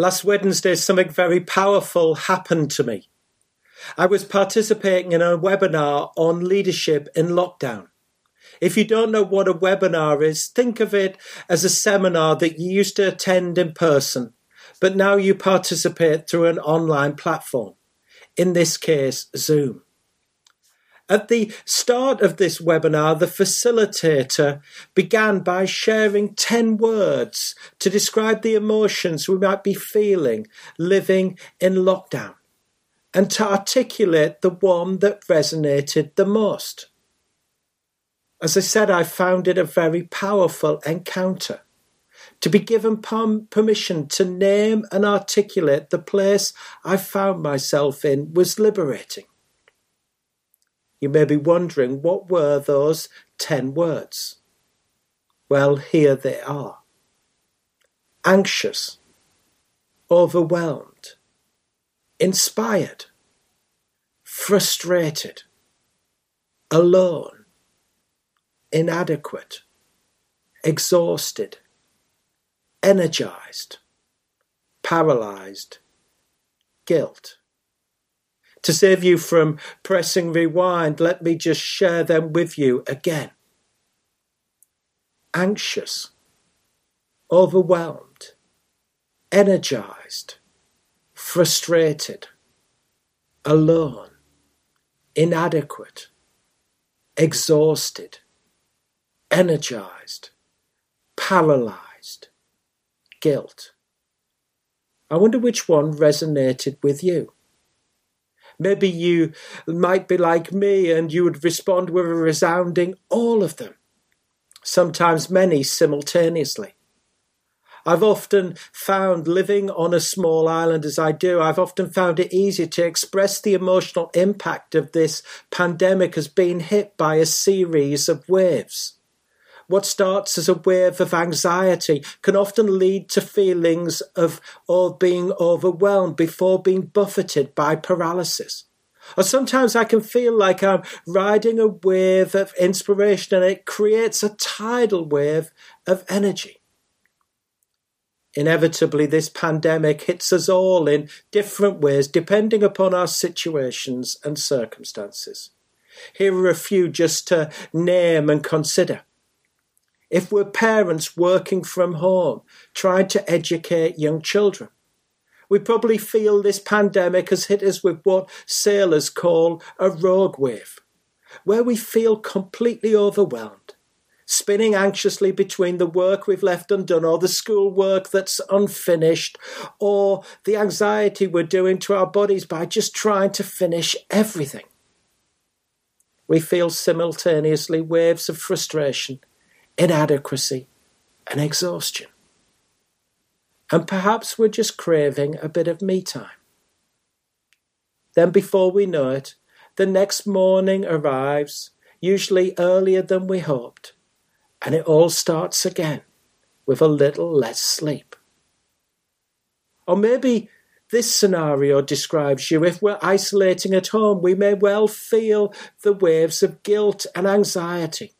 Last Wednesday, something very powerful happened to me. I was participating in a webinar on leadership in lockdown. If you don't know what a webinar is, think of it as a seminar that you used to attend in person, but now you participate through an online platform. In this case, Zoom. At the start of this webinar, the facilitator began by sharing 10 words to describe the emotions we might be feeling living in lockdown and to articulate the one that resonated the most. As I said, I found it a very powerful encounter. To be given permission to name and articulate the place I found myself in was liberating. You may be wondering what were those ten words? Well, here they are anxious, overwhelmed, inspired, frustrated, alone, inadequate, exhausted, energized, paralyzed, guilt. To save you from pressing rewind, let me just share them with you again. Anxious, overwhelmed, energized, frustrated, alone, inadequate, exhausted, energized, paralyzed, guilt. I wonder which one resonated with you. Maybe you might be like me and you would respond with a resounding all of them, sometimes many simultaneously. I've often found living on a small island as I do, I've often found it easy to express the emotional impact of this pandemic as being hit by a series of waves. What starts as a wave of anxiety can often lead to feelings of or being overwhelmed before being buffeted by paralysis. Or sometimes I can feel like I'm riding a wave of inspiration and it creates a tidal wave of energy. Inevitably, this pandemic hits us all in different ways depending upon our situations and circumstances. Here are a few just to name and consider if we're parents working from home, trying to educate young children. We probably feel this pandemic has hit us with what sailors call a rogue wave, where we feel completely overwhelmed, spinning anxiously between the work we've left undone or the school work that's unfinished or the anxiety we're doing to our bodies by just trying to finish everything. We feel simultaneously waves of frustration inadequacy, and exhaustion. And perhaps we're just craving a bit of me time. Then, before we know it, the next morning arrives, usually earlier than we hoped, and it all starts again with a little less sleep. Or maybe this scenario describes you. If we're isolating at home, we may well feel the waves of guilt and anxiety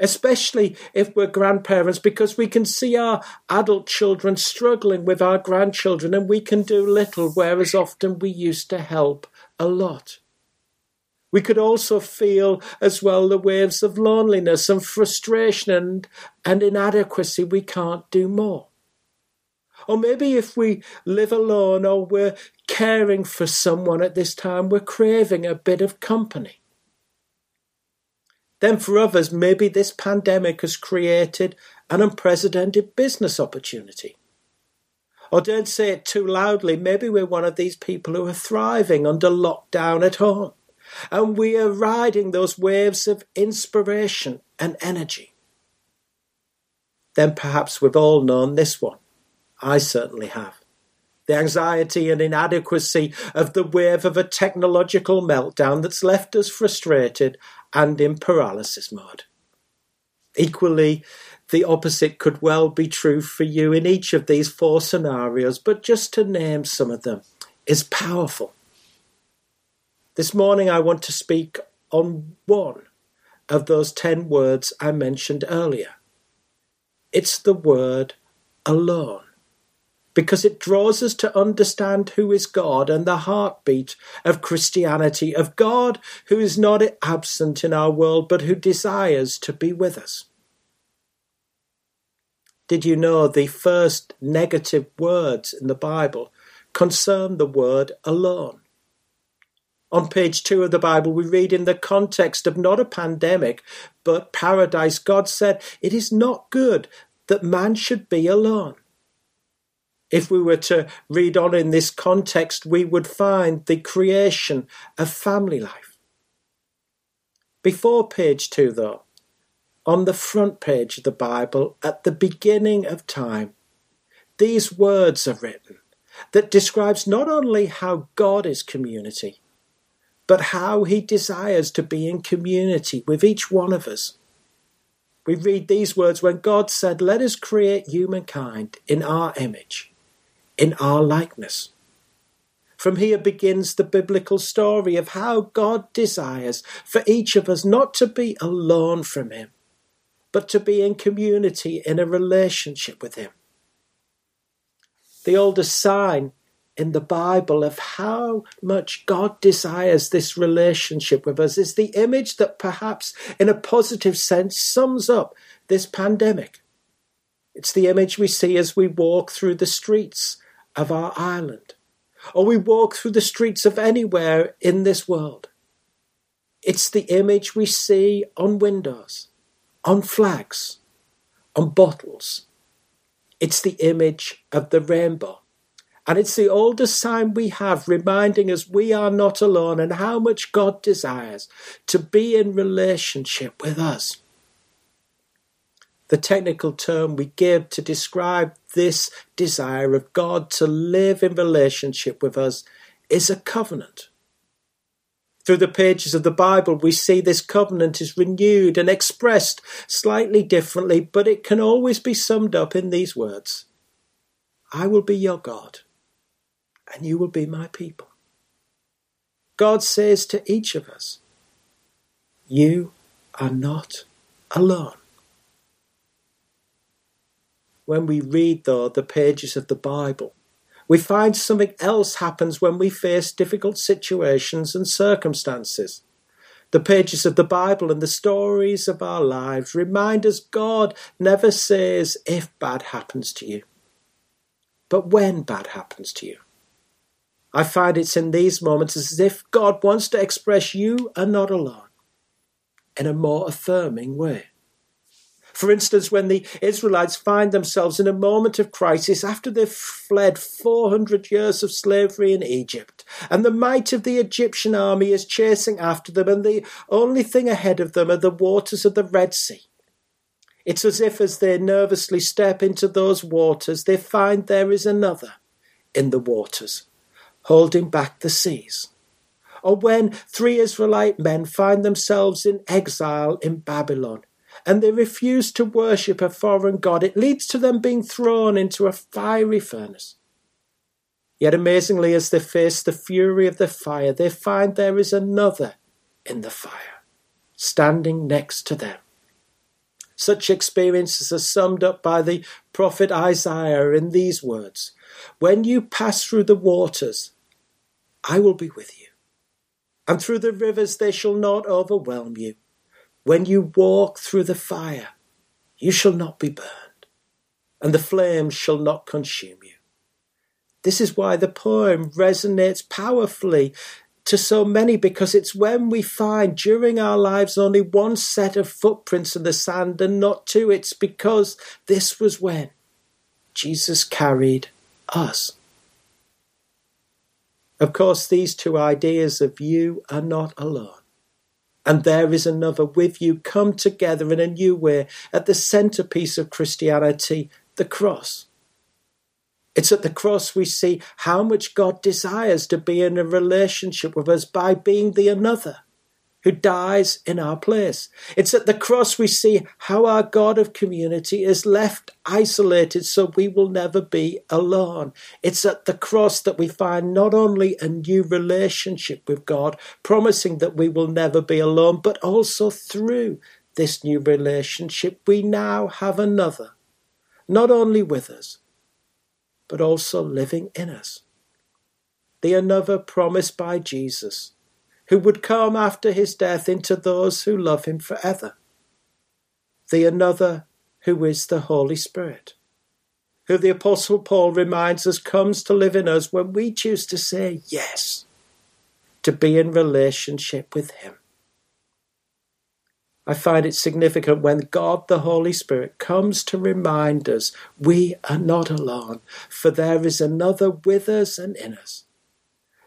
especially if we're grandparents, because we can see our adult children struggling with our grandchildren and we can do little, whereas often we used to help a lot. We could also feel as well the waves of loneliness and frustration and, and inadequacy. We can't do more. Or maybe if we live alone or we're caring for someone at this time, we're craving a bit of company. Then for others, maybe this pandemic has created an unprecedented business opportunity. Or don't say it too loudly, maybe we're one of these people who are thriving under lockdown at home. And we are riding those waves of inspiration and energy. Then perhaps we've all known this one. I certainly have. The anxiety and inadequacy of the wave of a technological meltdown that's left us frustrated and in paralysis mode. Equally, the opposite could well be true for you in each of these four scenarios, but just to name some of them is powerful. This morning, I want to speak on one of those ten words I mentioned earlier. It's the word alone. Because it draws us to understand who is God and the heartbeat of Christianity, of God who is not absent in our world but who desires to be with us. Did you know the first negative words in the Bible concern the word alone? On page two of the Bible, we read in the context of not a pandemic, but paradise, God said, It is not good that man should be alone. If we were to read on in this context, we would find the creation of family life. Before page two, though, on the front page of the Bible at the beginning of time, these words are written that describes not only how God is community, but how he desires to be in community with each one of us. We read these words when God said, Let us create humankind in our image, in our likeness. From here begins the biblical story of how God desires for each of us not to be alone from Him, but to be in community, in a relationship with Him. The oldest sign in the Bible of how much God desires this relationship with us is the image that perhaps, in a positive sense, sums up this pandemic. It's the image we see as we walk through the streets of our island, or we walk through the streets of anywhere in this world. It's the image we see on windows on flags, on bottles. It's the image of the rainbow. And it's the oldest sign we have reminding us we are not alone and how much God desires to be in relationship with us. The technical term we give to describe this desire of God to live in relationship with us is a covenant. Through the pages of the Bible, we see this covenant is renewed and expressed slightly differently, but it can always be summed up in these words I will be your God, and you will be my people. God says to each of us, You are not alone. When we read, though, the pages of the Bible, we find something else happens when we face difficult situations and circumstances. The pages of the Bible and the stories of our lives remind us God never says if bad happens to you, but when bad happens to you. I find it's in these moments as if God wants to express you are not alone in a more affirming way. For instance, when the Israelites find themselves in a moment of crisis after they've fled 400 years of slavery in Egypt, and the might of the Egyptian army is chasing after them, and the only thing ahead of them are the waters of the Red Sea. It's as if, as they nervously step into those waters, they find there is another in the waters, holding back the seas. Or when three Israelite men find themselves in exile in Babylon, and they refuse to worship a foreign god, it leads to them being thrown into a fiery furnace. Yet amazingly, as they face the fury of the fire, they find there is another in the fire, standing next to them. Such experiences are summed up by the prophet Isaiah in these words When you pass through the waters, I will be with you, and through the rivers they shall not overwhelm you. When you walk through the fire, you shall not be burned, and the flames shall not consume you. This is why the poem resonates powerfully to so many because it's when we find during our lives only one set of footprints in the sand and not two. It's because this was when Jesus carried us. Of course, these two ideas of you are not alone and there is another with you come together in a new way at the centerpiece of Christianity, the cross. It's at the cross we see how much God desires to be in a relationship with us by being the another who dies in our place. It's at the cross we see how our God of community is left isolated so we will never be alone. It's at the cross that we find not only a new relationship with God, promising that we will never be alone, but also through this new relationship, we now have another, not only with us, but also living in us. The another promised by Jesus, who would come after his death into those who love him forever. The another who is the Holy Spirit, who the Apostle Paul reminds us comes to live in us when we choose to say yes, to be in relationship with him. I find it significant when God the Holy Spirit comes to remind us we are not alone, for there is another with us and in us.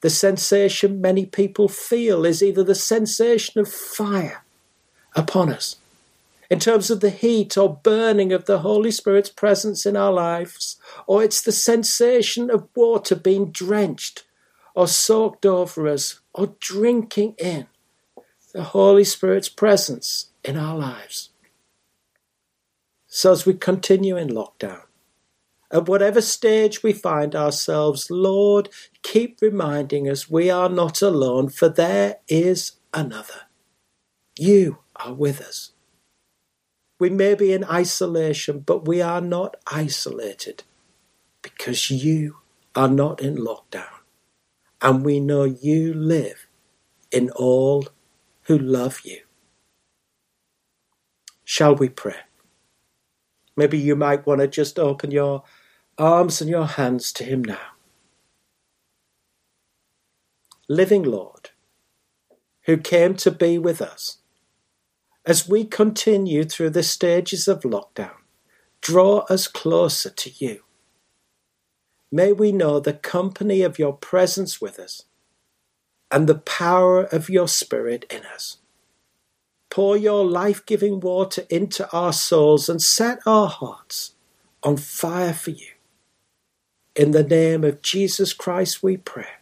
The sensation many people feel is either the sensation of fire upon us, in terms of the heat or burning of the Holy Spirit's presence in our lives, or it's the sensation of water being drenched or soaked over us, or drinking in the Holy Spirit's presence in our lives. So, as we continue in lockdown, at whatever stage we find ourselves, Lord, keep reminding us we are not alone, for there is another. You are with us. We may be in isolation, but we are not isolated because you are not in lockdown. And we know you live in all who love you. Shall we pray? Maybe you might want to just open your arms and your hands to Him now. Living Lord, who came to be with us, as we continue through the stages of lockdown, draw us closer to you. May we know the company of your presence with us and the power of your Spirit in us. Pour your life giving water into our souls and set our hearts on fire for you. In the name of Jesus Christ we pray.